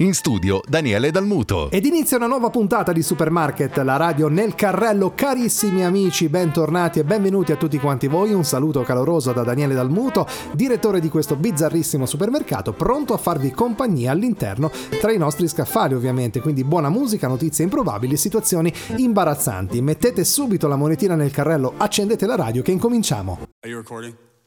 In studio Daniele Dalmuto. Ed inizia una nuova puntata di Supermarket, la radio nel carrello. Carissimi amici, bentornati e benvenuti a tutti quanti voi. Un saluto caloroso da Daniele Dalmuto, direttore di questo bizzarrissimo supermercato, pronto a farvi compagnia all'interno tra i nostri scaffali, ovviamente. Quindi buona musica, notizie improbabili situazioni imbarazzanti. Mettete subito la monetina nel carrello, accendete la radio che incominciamo. Are you recording?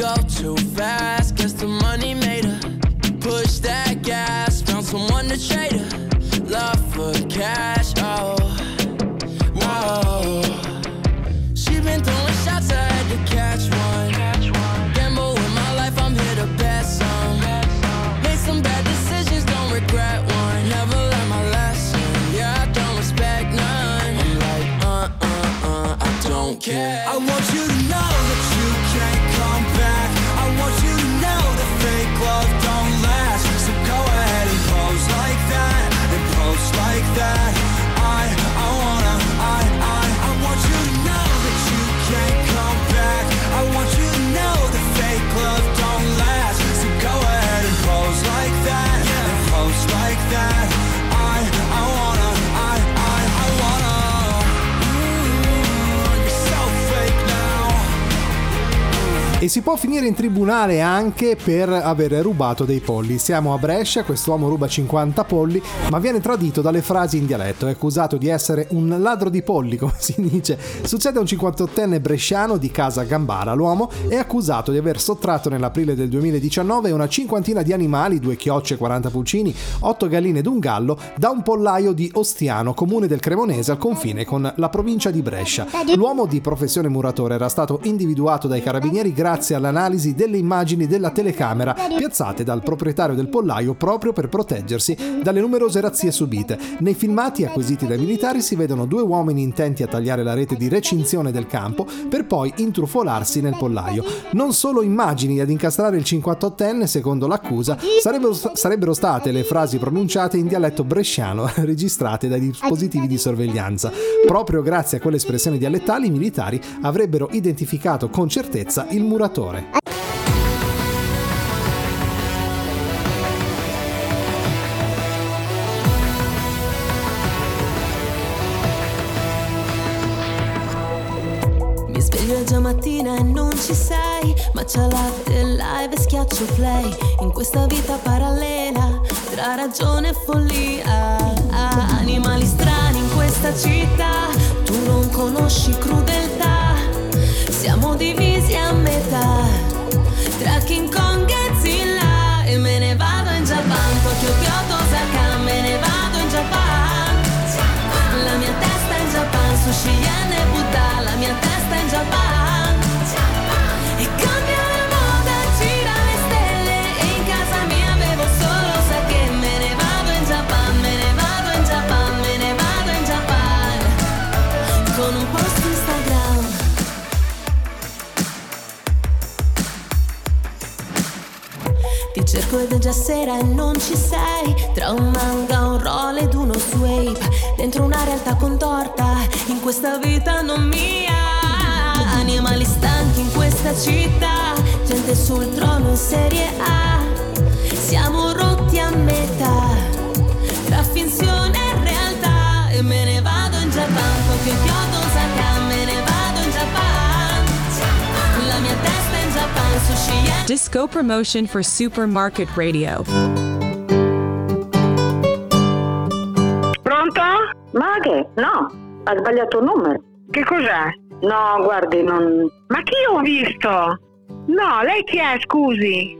go too fast. Guess the money made her push that gas. Found someone to trade her love for cash. E si può finire in tribunale anche per aver rubato dei polli. Siamo a Brescia, quest'uomo ruba 50 polli, ma viene tradito dalle frasi in dialetto. È accusato di essere un ladro di polli, come si dice. Succede a un 58enne bresciano di casa Gambara. L'uomo è accusato di aver sottratto nell'aprile del 2019 una cinquantina di animali, due chiocce, 40 pulcini, 8 galline ed un gallo, da un pollaio di Ostiano, comune del Cremonese al confine con la provincia di Brescia. L'uomo di professione muratore era stato individuato dai carabinieri grazie all'analisi delle immagini della telecamera piazzate dal proprietario del pollaio proprio per proteggersi dalle numerose razzie subite. Nei filmati acquisiti dai militari si vedono due uomini intenti a tagliare la rete di recinzione del campo per poi intrufolarsi nel pollaio. Non solo immagini ad incastrare il 58enne, secondo l'accusa, sarebbero, sarebbero state le frasi pronunciate in dialetto bresciano registrate dai dispositivi di sorveglianza. Proprio grazie a quelle espressioni dialettali i militari avrebbero identificato con certezza il muratore. Mi sveglio già mattina e non ci sei Matcha latte live e schiaccio play. In questa vita parallela Tra ragione e follia. Animali strani in questa città Tu non conosci crudeltà Siamo divisi a metà Tra King Kong e Zilla E me ne vado in Japan Tokyo, Kyoto, Osaka Me ne vado in Japan La mia testa in Japan Sushi, e cerco ed già sera e non ci sei. Tra un manga, un roll ed uno swape Dentro una realtà contorta In questa vita non mia. Animali stanchi in questa città Gente sul trono in serie A. Siamo Disco promotion for Supermarket Radio. Pronto? Ma che? No, ha sbagliato il numero. Che cos'è? No, guardi, non... Ma chi ho visto? No, lei chi è, scusi?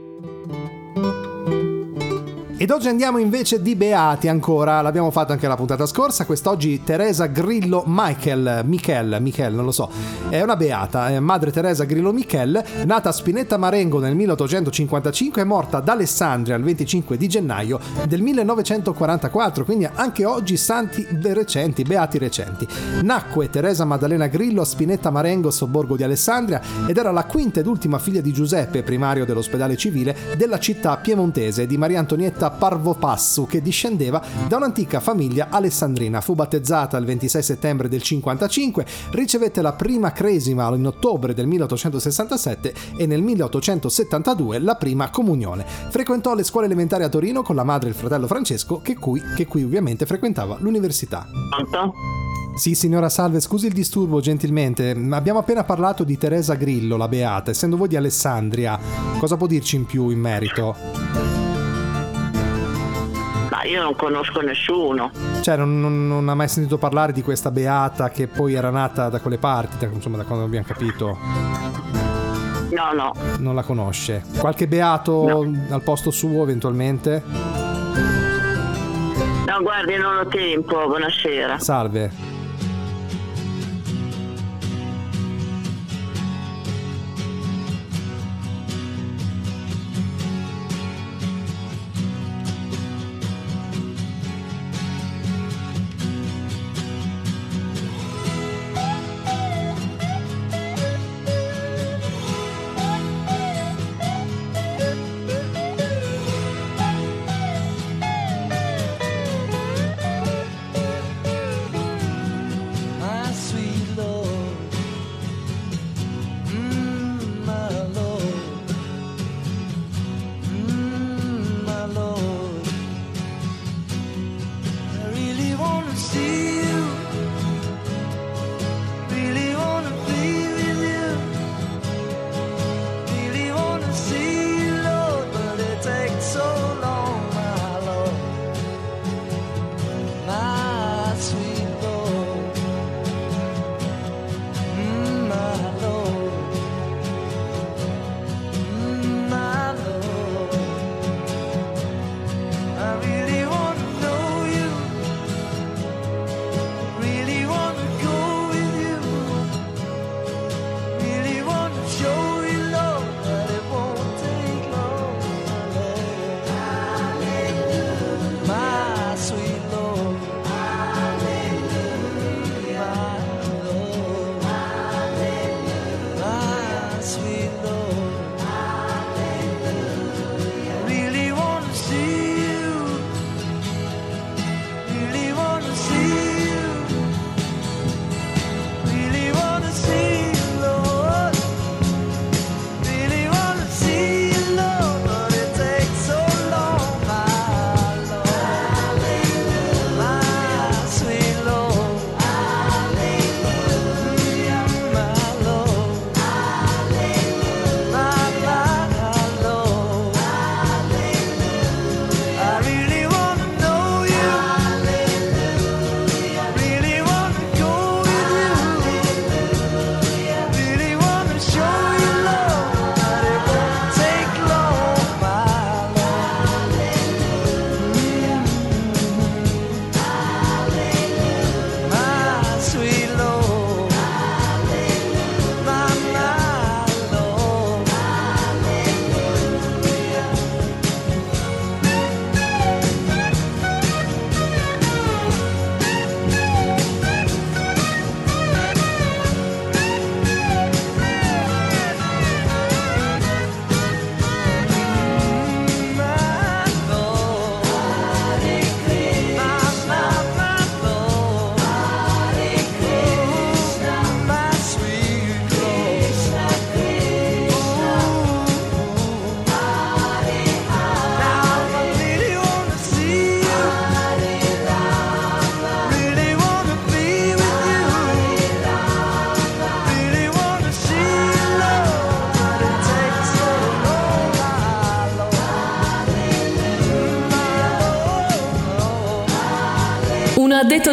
Ed oggi andiamo invece di Beati ancora, l'abbiamo fatto anche la puntata scorsa, quest'oggi Teresa Grillo Michael, Michel, Michel, non lo so, è una beata, è madre Teresa Grillo Michel, nata a Spinetta Marengo nel 1855 e morta ad Alessandria il 25 di gennaio del 1944, quindi anche oggi santi recenti, beati recenti. Nacque Teresa Maddalena Grillo a Spinetta Marengo, sobborgo di Alessandria, ed era la quinta ed ultima figlia di Giuseppe, primario dell'ospedale civile della città piemontese di Maria Antonietta Parvopassu che discendeva da un'antica famiglia alessandrina. Fu battezzata il 26 settembre del 55, ricevette la prima cresima in ottobre del 1867 e nel 1872 la prima comunione. Frequentò le scuole elementari a Torino con la madre e il fratello Francesco che qui, che qui ovviamente frequentava l'università. Sì, signora Salve, scusi il disturbo gentilmente. Abbiamo appena parlato di Teresa Grillo, la beata, essendo voi di Alessandria. Cosa può dirci in più in merito? Io non conosco nessuno. Cioè, non, non- non ha mai sentito parlare di questa beata che poi era nata da quelle parti, da- insomma, da quando abbiamo capito. No, no. Non la conosce. Qualche beato al posto suo, eventualmente? No, guardi, non ho tempo. Buonasera. Salve.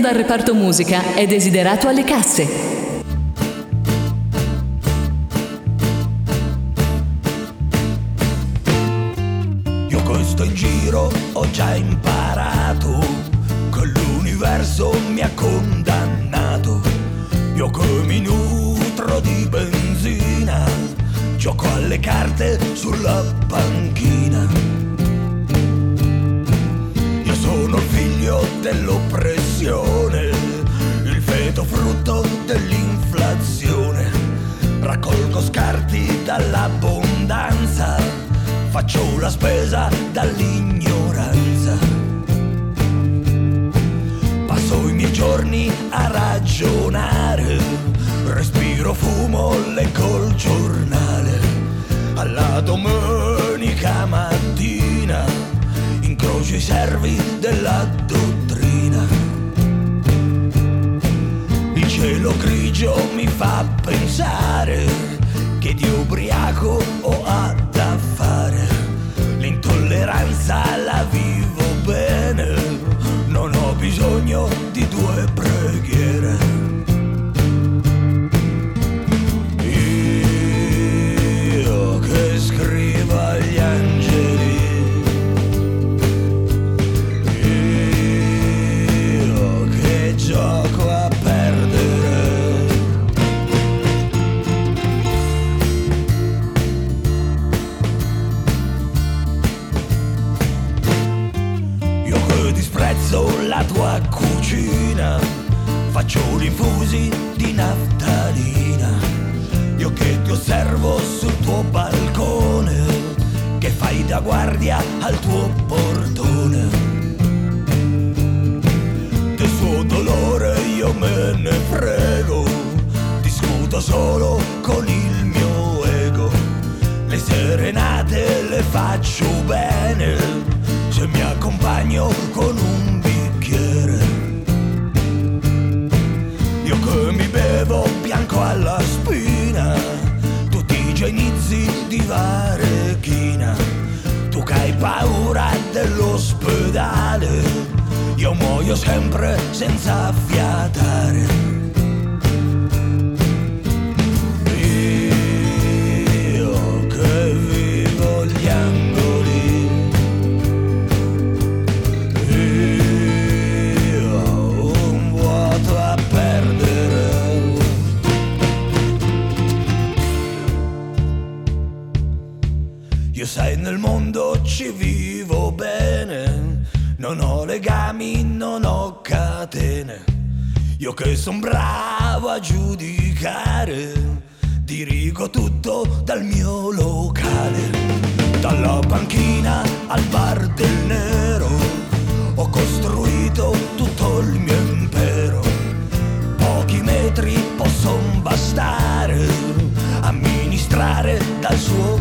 Dal reparto musica è desiderato alle casse. Pensare che di ubriaco faccio l'infusi di naftalina. Io che ti osservo sul tuo balcone, che fai da guardia al tuo portone. Del suo dolore io me ne frego, discuto solo con il mio ego. Le serenate le faccio bene, se mi accompagno con un alla spina, tutti i genizi di varechina. Tu che hai paura dell'ospedale, io muoio sempre senza fiatare. Che son bravo a giudicare, dirigo tutto dal mio locale. Dalla panchina al bar del nero, ho costruito tutto il mio impero. Pochi metri possono bastare, amministrare dal suo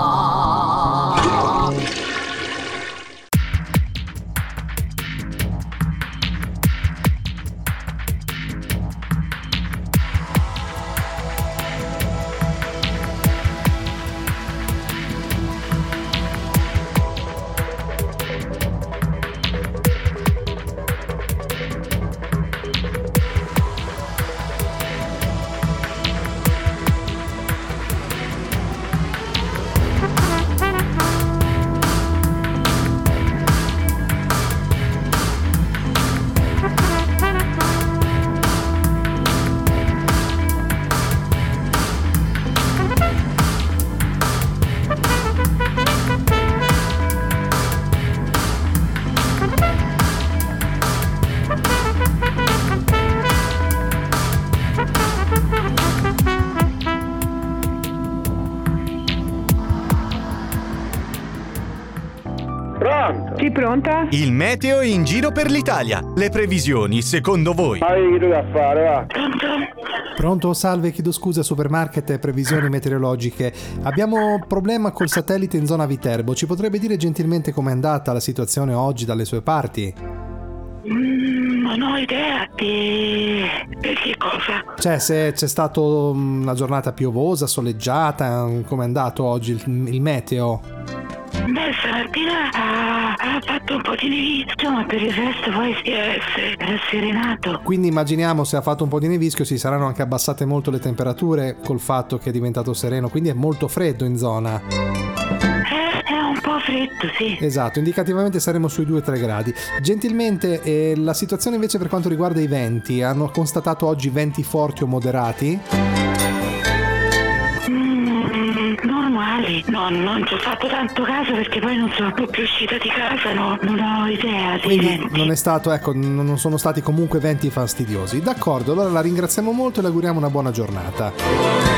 Sì, pronto? Il meteo in giro per l'Italia. Le previsioni, secondo voi? Ma che dove fare, va? Pronto, salve, chiedo scusa, supermarket e previsioni meteorologiche. Abbiamo problema col satellite in zona Viterbo. Ci potrebbe dire gentilmente com'è andata la situazione oggi dalle sue parti? Mm, non ho idea di... di che cosa. Cioè, se c'è stata una giornata piovosa, soleggiata, com'è andato oggi il, il meteo? Beh, stamattina ha, ha fatto un po' di nevischio, ma per il resto poi si è, si è serenato. Quindi immaginiamo se ha fatto un po' di nevischio si saranno anche abbassate molto le temperature col fatto che è diventato sereno, quindi è molto freddo in zona. Eh, è un po' freddo, sì. Esatto, indicativamente saremo sui 2-3 gradi. Gentilmente, eh, la situazione invece per quanto riguarda i venti, hanno constatato oggi venti forti o moderati? No, non ci ho fatto tanto caso perché poi non sono proprio uscita di casa, no, non ho idea di Quindi non è stato, ecco, non sono stati comunque venti fastidiosi. D'accordo, allora la ringraziamo molto e le auguriamo una buona giornata.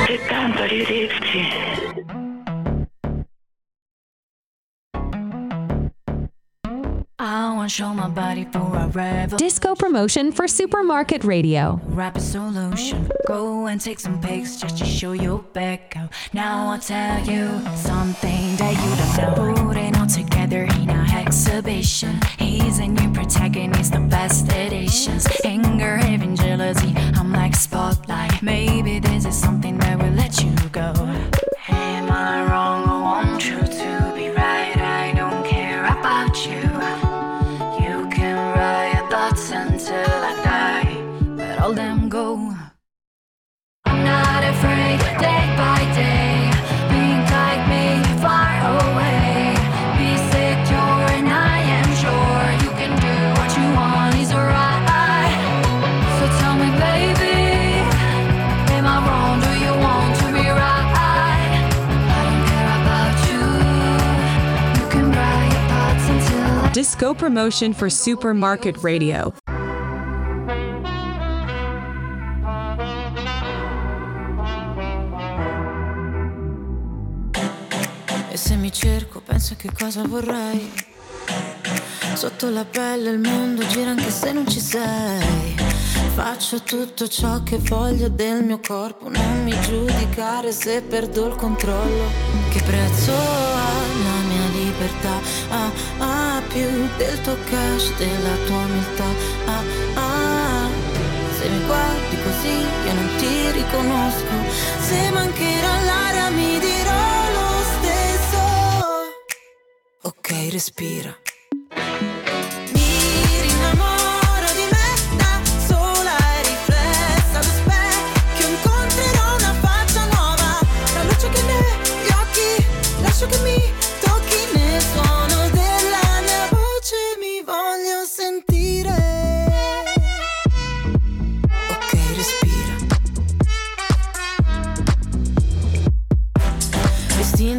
Che tanto, arrivederci. Want show my body for a revel. Disco promotion for Supermarket Radio. Rapid solution. Go and take some pics just to show your back out. Now I'll tell you something that you don't know. Put it all together in a exhibition. He's a new protagonist, the best editions. Anger, having jealousy. I'm like spotlight. Maybe this is something that will let you go. Am I wrong? I want you to be right. I don't care about. You Disco promotion for Supermarket Radio. E se mi cerco, penso che cosa vorrei. Sotto la pelle il mondo gira anche se non ci sei. Faccio tutto ciò che voglio del mio corpo, non mi giudicare se perdo il controllo. Che prezzo ha la mia libertà? Ah, ah, più del tuo cash, della tua umiltà. Ah, ah, se mi guardi così io non ti riconosco. Se mancherà l'aria mi dirò lo stesso. Ok, respira.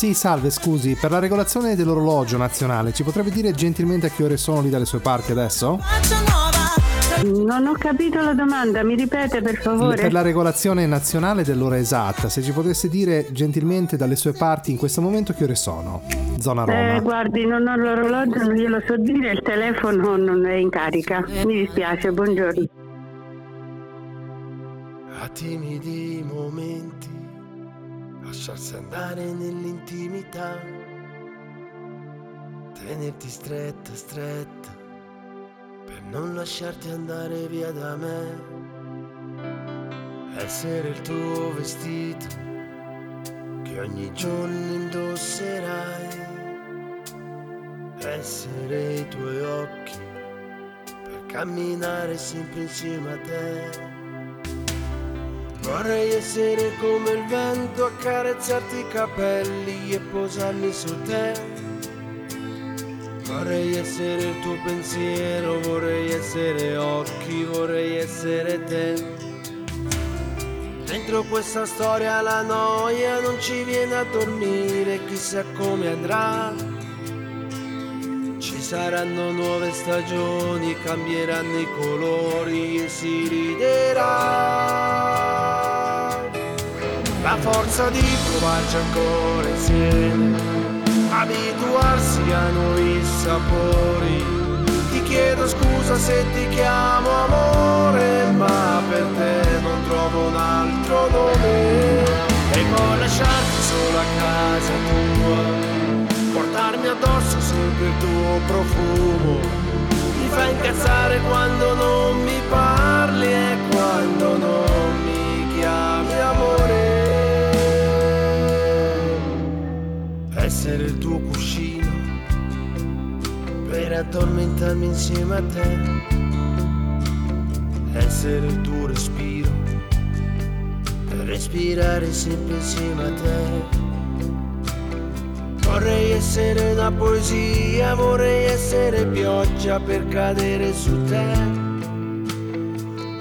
Sì, salve, scusi, per la regolazione dell'orologio nazionale ci potrebbe dire gentilmente a che ore sono lì dalle sue parti adesso? Non ho capito la domanda, mi ripete per favore? Per la regolazione nazionale dell'ora esatta, se ci potesse dire gentilmente dalle sue parti in questo momento che ore sono? Zona Roma. Eh, guardi, non ho l'orologio, non glielo so dire, il telefono non è in carica. Mi dispiace, buongiorno. a timidi momenti, lasciarsi andare nell'intimità, tenerti stretta, stretta, per non lasciarti andare via da me, essere il tuo vestito che ogni giorno indosserai, essere i tuoi occhi per camminare sempre insieme a te. Vorrei essere come il vento, accarezzarti i capelli e posarmi su te. Vorrei essere il tuo pensiero, vorrei essere occhi, vorrei essere te. Dentro questa storia la noia non ci viene a dormire, chissà come andrà. Saranno nuove stagioni, cambieranno i colori e si riderà. La forza di provarci ancora insieme, abituarsi a nuovi sapori. Ti chiedo scusa se ti chiamo amore, ma per te non trovo un altro nome. E poi lasciarti solo a casa tua, il tuo profumo. Mi fa incazzare quando non mi parli e quando non mi chiami amore. Essere il tuo cuscino per addormentarmi insieme a te. Essere il tuo respiro per respirare sempre insieme a te. Vorrei essere una poesia, vorrei essere pioggia per cadere su te.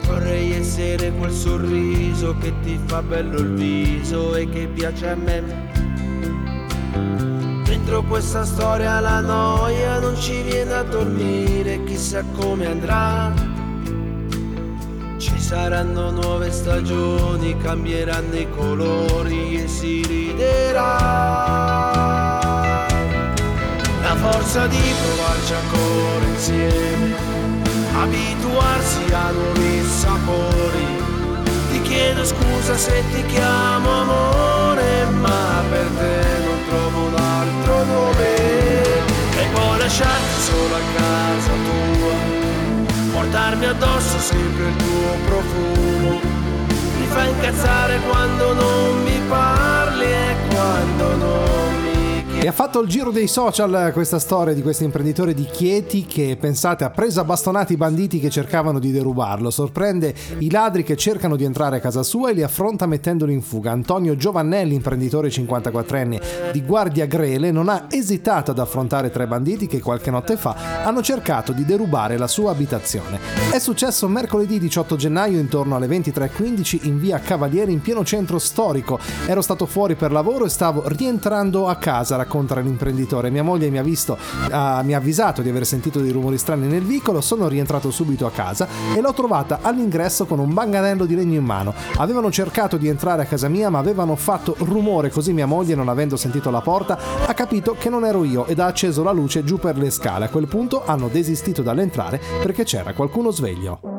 Vorrei essere quel sorriso che ti fa bello il viso e che piace a me. Dentro questa storia la noia non ci viene a dormire, chissà come andrà. Ci saranno nuove stagioni, cambieranno i colori e si riderà. Forza di provarci ancora insieme, abituarsi a nuovi sapori. Ti chiedo scusa se ti chiamo amore, ma per te non trovo un altro nome. E poi lasciarti solo a casa tua, portarmi addosso sempre il tuo profumo. Mi fa incazzare quando non mi parli e quando non E ha fatto il giro dei social questa storia di questo imprenditore di Chieti che, pensate, ha preso a bastonati i banditi che cercavano di derubarlo. Sorprende i ladri che cercano di entrare a casa sua e li affronta mettendoli in fuga. Antonio Giovannelli, imprenditore 54enne di Guardia Grele, non ha esitato ad affrontare tre banditi che qualche notte fa hanno cercato di derubare la sua abitazione. È successo mercoledì 18 gennaio intorno alle 23.15 in via Cavalieri in pieno centro storico. Ero stato fuori per lavoro e stavo rientrando a casa, racconta l'imprenditore. Mia moglie mi ha visto, ah, mi ha avvisato di aver sentito dei rumori strani nel vicolo, sono rientrato subito a casa e l'ho trovata all'ingresso con un manganello di legno in mano. Avevano cercato di entrare a casa mia ma avevano fatto rumore così mia moglie, non avendo sentito la porta, ha capito che non ero io ed ha acceso la luce giù per le scale. A quel punto hanno desistito dall'entrare perché c'era qualcuno sveglio.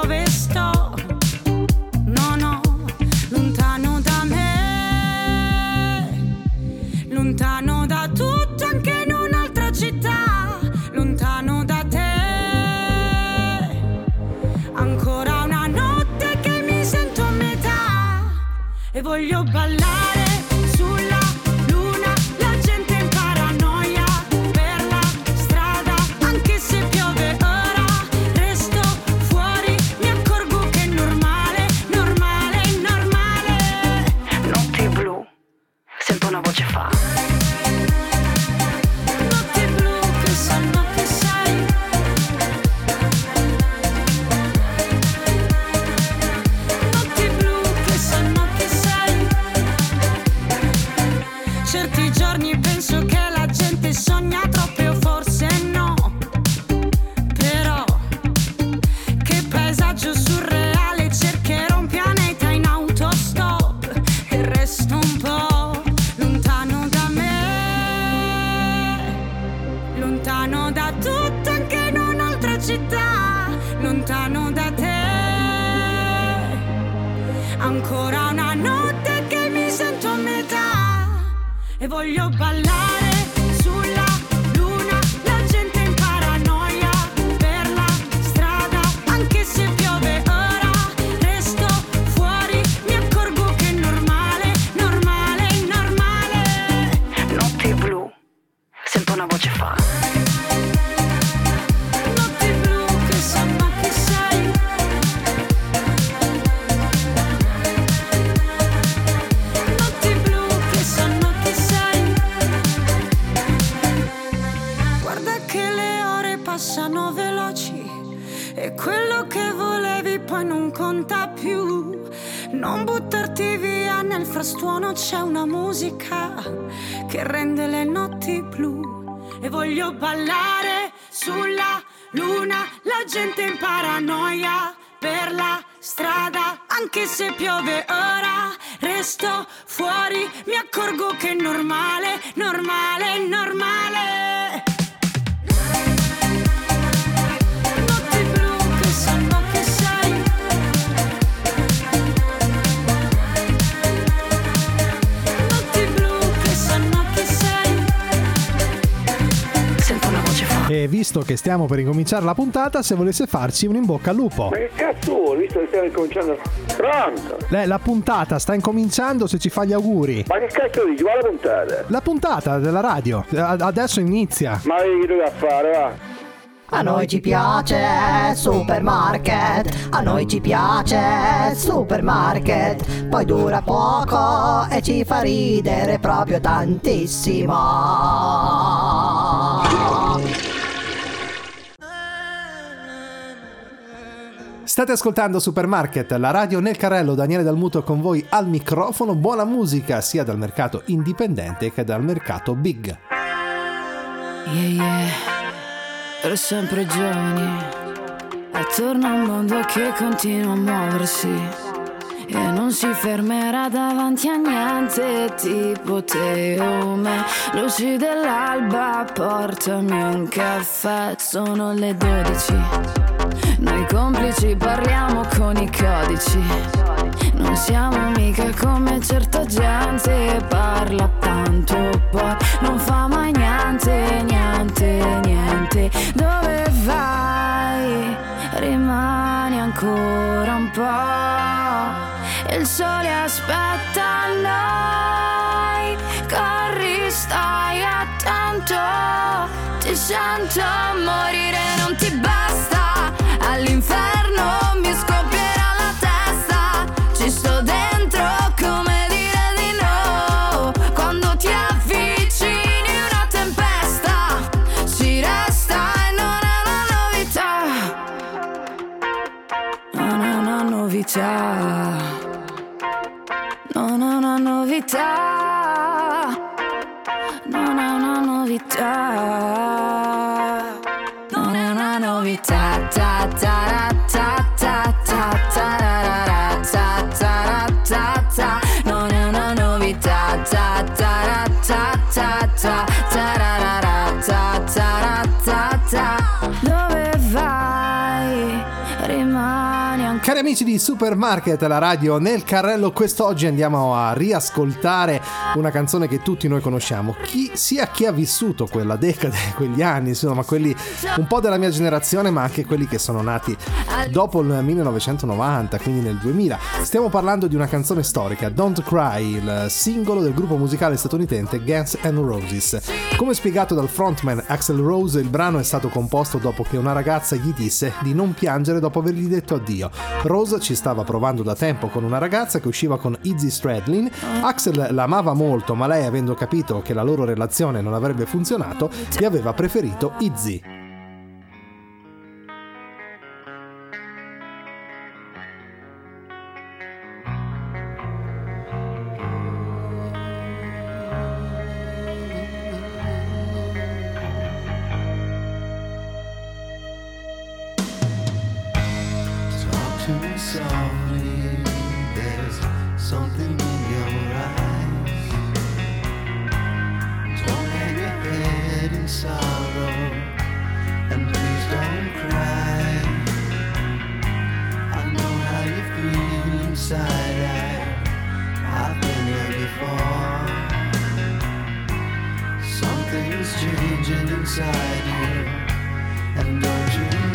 e voglio visto che stiamo per incominciare la puntata, se volesse farci un in bocca al lupo. Ma che cazzo vuoi, visto che stiamo incominciando? Pronto? Lei, la puntata sta incominciando se ci fa gli auguri. Ma che cazzo dici? Va la puntata? La puntata della radio. Adesso inizia. Ma vedi che dove a fare, va? A noi ci piace supermarket, a noi ci piace supermarket, poi dura poco e ci fa ridere proprio tantissimo. State ascoltando Supermarket, la radio nel carrello, Daniele Dalmuto con voi al microfono. Buona musica sia dal mercato indipendente che dal mercato big. Yeah, yeah, per sempre giovani. Attorno a un mondo che continua a muoversi. E non si fermerà davanti a niente, tipo te o me. Luci dell'alba, portami un caffè, sono le 12. Noi complici parliamo con i codici. Non siamo mica come certa gente, parla tanto poi non fa mai niente, niente, niente. Dove vai? Rimani ancora un po'. Il sole aspetta noi. Corri, stai attento. Ti sento morire, non ti basta. All'inferno mi scoppierà la testa. Ci sto dentro come dire di no. Quando ti avvicini una tempesta. Ci resta e non è una novità. Non è una novità. Non è una novità. Non è una novità. Non è una novità. Ta, ta, amici di Supermarket, la radio nel carrello, quest'oggi andiamo a riascoltare una canzone che tutti noi conosciamo. Chi, sia chi ha vissuto quella decade, quegli anni, insomma, quelli un po' della mia generazione, ma anche quelli che sono nati dopo il 1990, quindi nel 2000. Stiamo parlando di una canzone storica, Don't Cry, il singolo del gruppo musicale statunitense Guns N' Roses. Come spiegato dal frontman Axel Rose, il brano è stato composto dopo che una ragazza gli disse di non piangere dopo avergli detto addio. Rose ci stava provando da tempo con una ragazza che usciva con Izzy Stradlin. Axel l'amava molto, ma lei, avendo capito che la loro relazione non avrebbe funzionato, gli aveva preferito Izzy. inside you. And don't you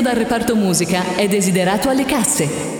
dal reparto musica è desiderato alle casse.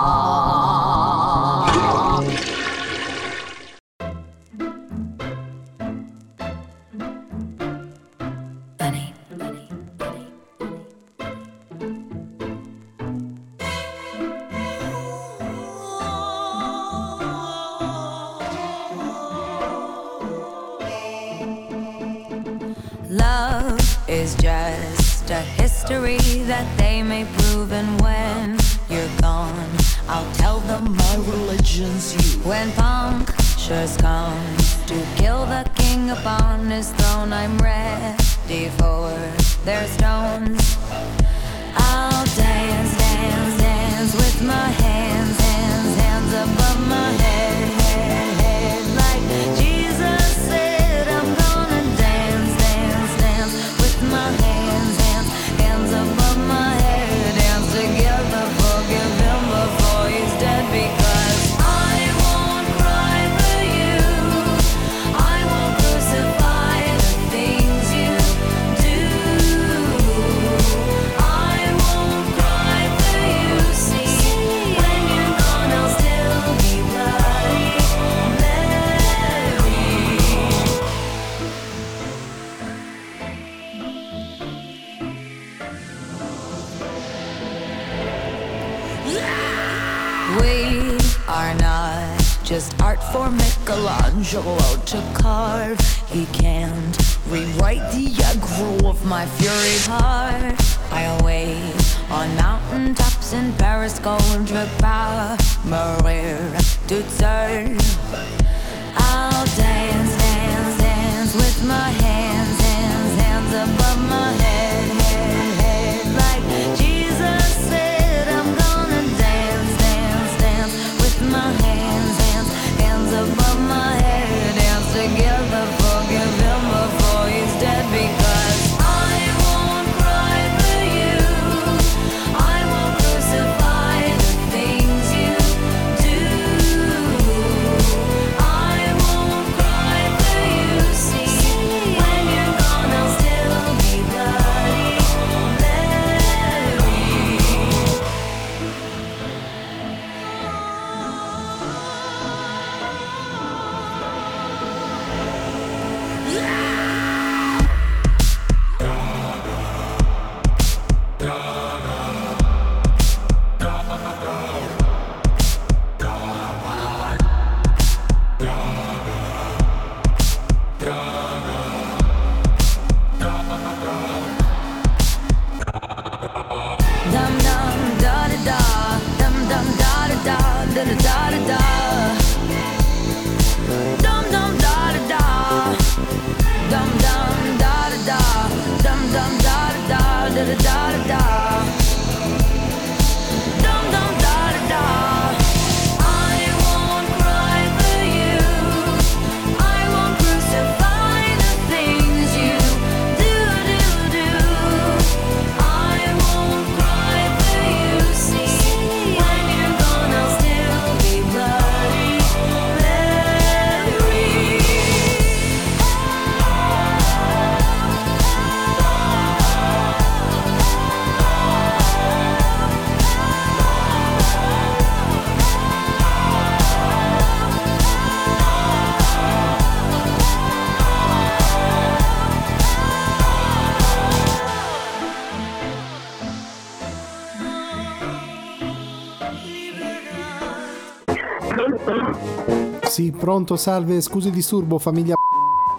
Sì, pronto, salve, scusi il disturbo, famiglia.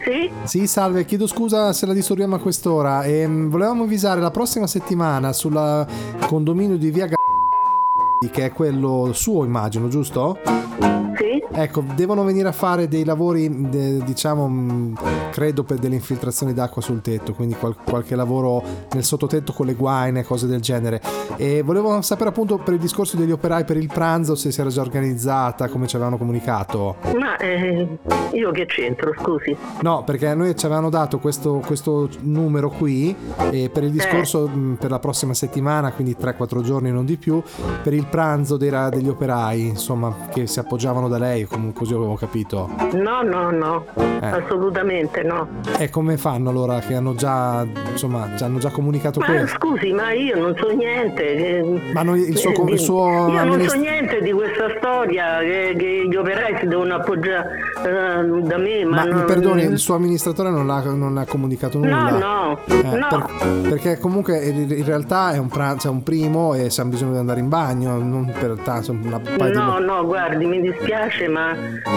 Sì? Sì, salve, chiedo scusa se la disturbiamo a quest'ora. Ehm, volevamo avvisare la prossima settimana sul condominio di via G- che è quello suo, immagino, giusto? Sì. Ecco, devono venire a fare dei lavori, de- diciamo, mh, credo per delle infiltrazioni d'acqua sul tetto, quindi qual- qualche lavoro nel sottotetto con le guaine, cose del genere. E volevo sapere appunto per il discorso degli operai per il pranzo se si era già organizzata, come ci avevano comunicato. Ma eh, io che c'entro, scusi? No, perché a noi ci avevano dato questo, questo numero qui e per il discorso mh, per la prossima settimana, quindi 3-4 giorni non di più, per il pranzo dei degli operai, insomma, che si appoggiavano da lei, comunque così avevo capito. No, no, no, Eh. assolutamente no. E come fanno allora che hanno già, insomma, hanno già comunicato Ma questo? scusi, ma io non so niente. eh, Ma noi- il suo- il suo Io non amminist- so niente di questa storia che, che gli operai si devono appoggiare eh, da me, ma, Ma mi non- perdoni, il suo amministratore non ha, non ha comunicato nulla? No, no, Eh, no. per- perché comunque in realtà è un, pranzo, è un primo e abbiamo bisogno di andare in bagno, non per tanto, una paio No, di... no, guardi, mi dispiace, ma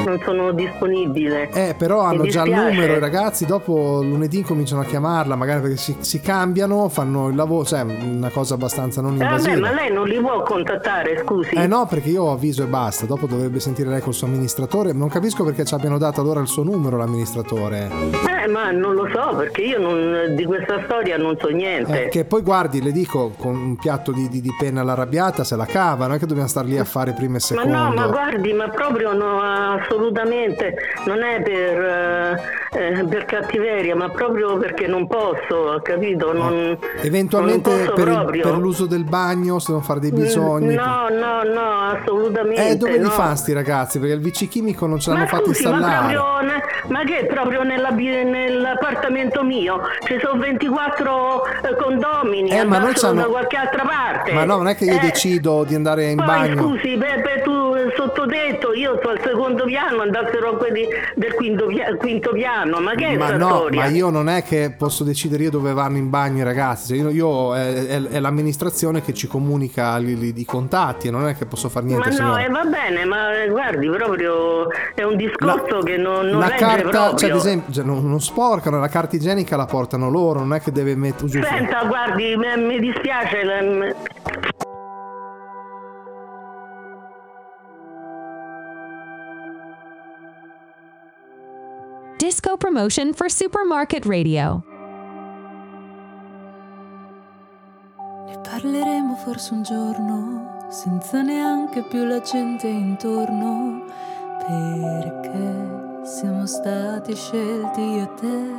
non sono disponibile. Eh, però Mi hanno già il numero i ragazzi, dopo lunedì cominciano a chiamarla, magari perché si, si cambiano, fanno il lavoro, cioè una cosa abbastanza non Eh, vabbè, invasiva. ma lei non li può contattare, scusi. Eh no, perché io avviso e basta, dopo dovrebbe sentire lei col suo amministratore, non capisco perché ci abbiano dato allora il suo numero l'amministratore. Eh, ma non lo so, perché io non- di questa storia non so niente. Eh, che poi guardi, le dico, con un piatto di, di- di penna all'arrabbiata se la cava, non è che dobbiamo star lì a fare prima e Ma secondo. no, ma guardi, ma proprio no, assolutamente non è per, eh, eh, per cattiveria, ma proprio perché non posso, capito? Non, Eventualmente non per, il- per l'uso del bagno, se devono fare dei bisogni. No, no, no, assolutamente. Eh, dove no. li fa sti ragazzi? Perché il VC chimico non ce l'hanno Ma fatto scusi, ma, installare. proprio ma che proprio nella nell'appartamento mio ci sono 24 eh, condomini, Eh, ma andassero c'hanno- da qualche altra parte. Ma no, non è che io Eh, decido di andare in Poi bagno. scusi, per tu eh, sottotetto, io sto al secondo piano, andassero quelli del quinto, quinto piano, ma che è Ma no, storia? ma io non è che posso decidere io dove vanno in bagno i ragazzi. Io, io- è, è- è l'amministrazione che ci comunica i, i- i contatti, non è che posso fare niente. Ma no, eh, va bene, ma eh, guardi, proprio è un discorso che non, non la carta, proprio. cioè ad esempio, cioè, non, non sporcano, la carta igienica la portano loro, non è che deve mettere giù. Senta, guardi, me- mi dispiace. la- Disco promotion for Supermarket Radio. Ne parleremo forse un giorno, senza neanche più la gente intorno, perché siamo stati scelti io e te.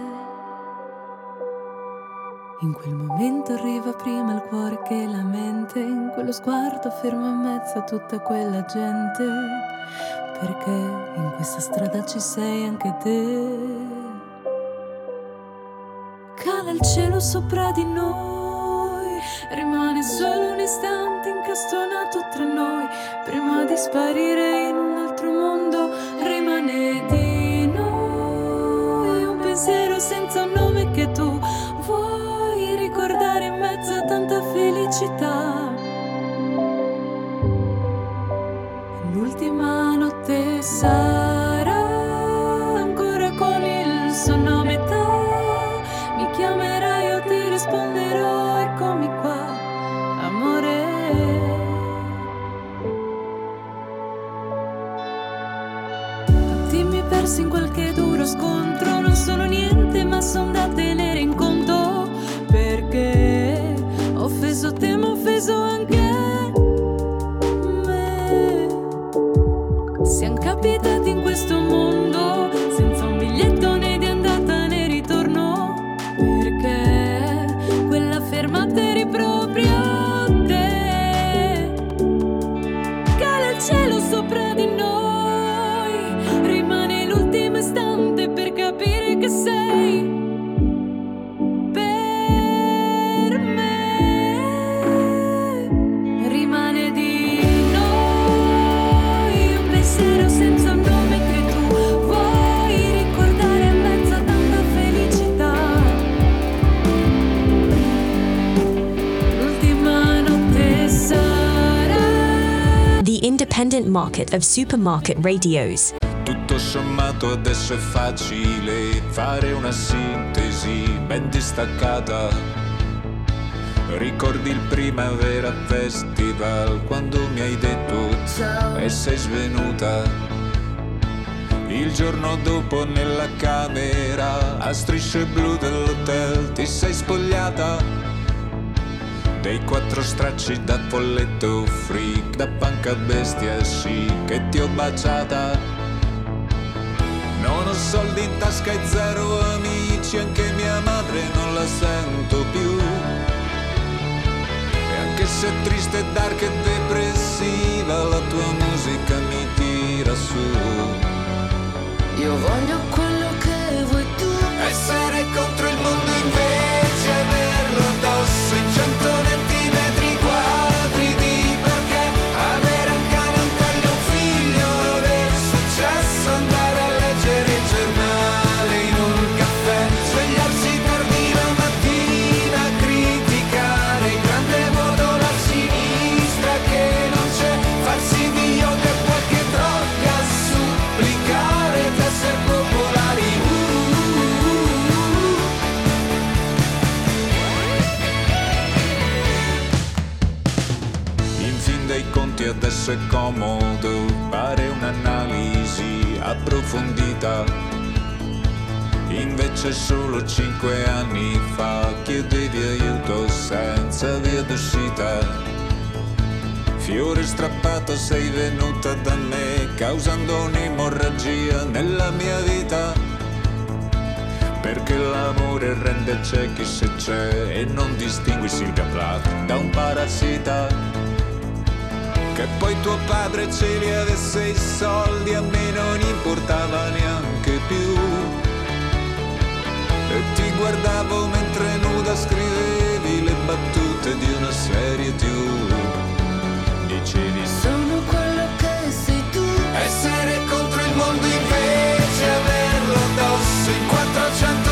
In quel momento arriva prima il cuore che la mente, in quello sguardo fermo in mezzo a tutta quella gente, perché in questa strada ci sei anche te. Cala il cielo sopra di noi, rimane solo un istante incastonato tra noi, prima di sparire in un altro mondo, rimane di noi un pensiero senza un nome che tu vuoi ricordare in mezzo a tanta felicità. Son da tenere in conto. Perché ho offeso te, ma ho offeso anche me. Siamo capitati in questo mondo independent market of supermarket radios. Tutto sommato adesso è facile fare una sintesi ben distaccata. Ricordi il Primavera Festival quando mi hai detto ciao e sei svenuta. Il giorno dopo nella camera a strisce blu dell'hotel ti sei spogliata dei quattro stracci da folletto freak da panca bestia sì che ti ho baciata. Non ho soldi in tasca e zero amici anche mia madre non la sento più. E anche se è triste, dark e depressiva la tua musica mi tira su. Io voglio quello che vuoi tu. essere contro il mondo invece In fin dei conti adesso è comodo fare un'analisi approfondita. Invece solo cinque anni fa chiedevi aiuto senza via d'uscita. Fiore strappato sei venuta da me causando un'emorragia nella mia vita. Perché l'amore rende ciechi se c'è e non distingui Silvia Plath da un parassita. Che poi tuo padre ce li avesse i soldi, a me non importava neanche più. E ti guardavo mentre nuda scrivevi le battute di una serie TV. Dicevi Sono quello che sei tu. essere contro il mondo invece averlo addosso in 400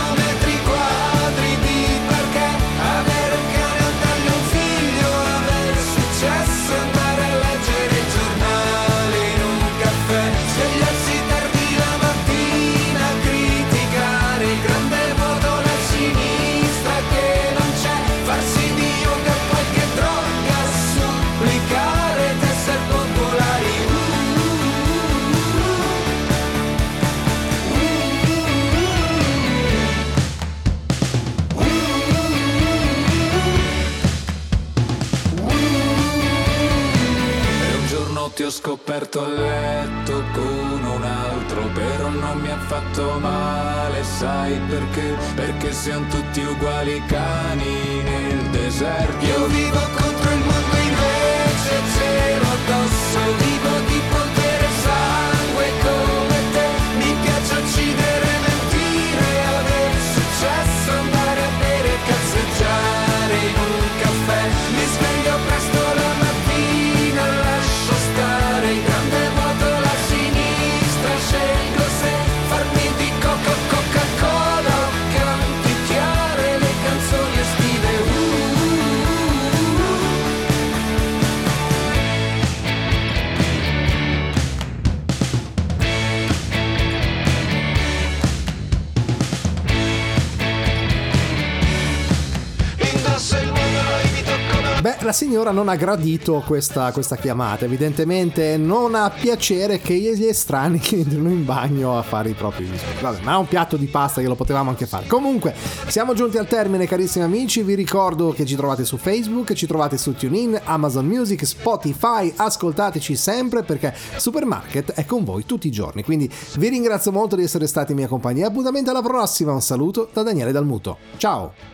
ho scoperto a letto con un altro Però non mi ha fatto male, sai perché? Perché siamo tutti uguali cani nel deserto Io vivo contro il mondo invece cielo addosso la signora non ha gradito questa, questa chiamata, evidentemente non ha piacere che gli estranei che entrino in bagno a fare i propri discorsi. Vabbè, ma è un piatto di pasta che lo potevamo anche fare. Comunque, siamo giunti al termine, carissimi amici. Vi ricordo che ci trovate su Facebook, ci trovate su TuneIn, Amazon Music, Spotify. Ascoltateci sempre perché Supermarket è con voi tutti i giorni. Quindi vi ringrazio molto di essere stati in mia compagnia. Appuntamento alla prossima. Un saluto da Daniele Dalmuto. Ciao!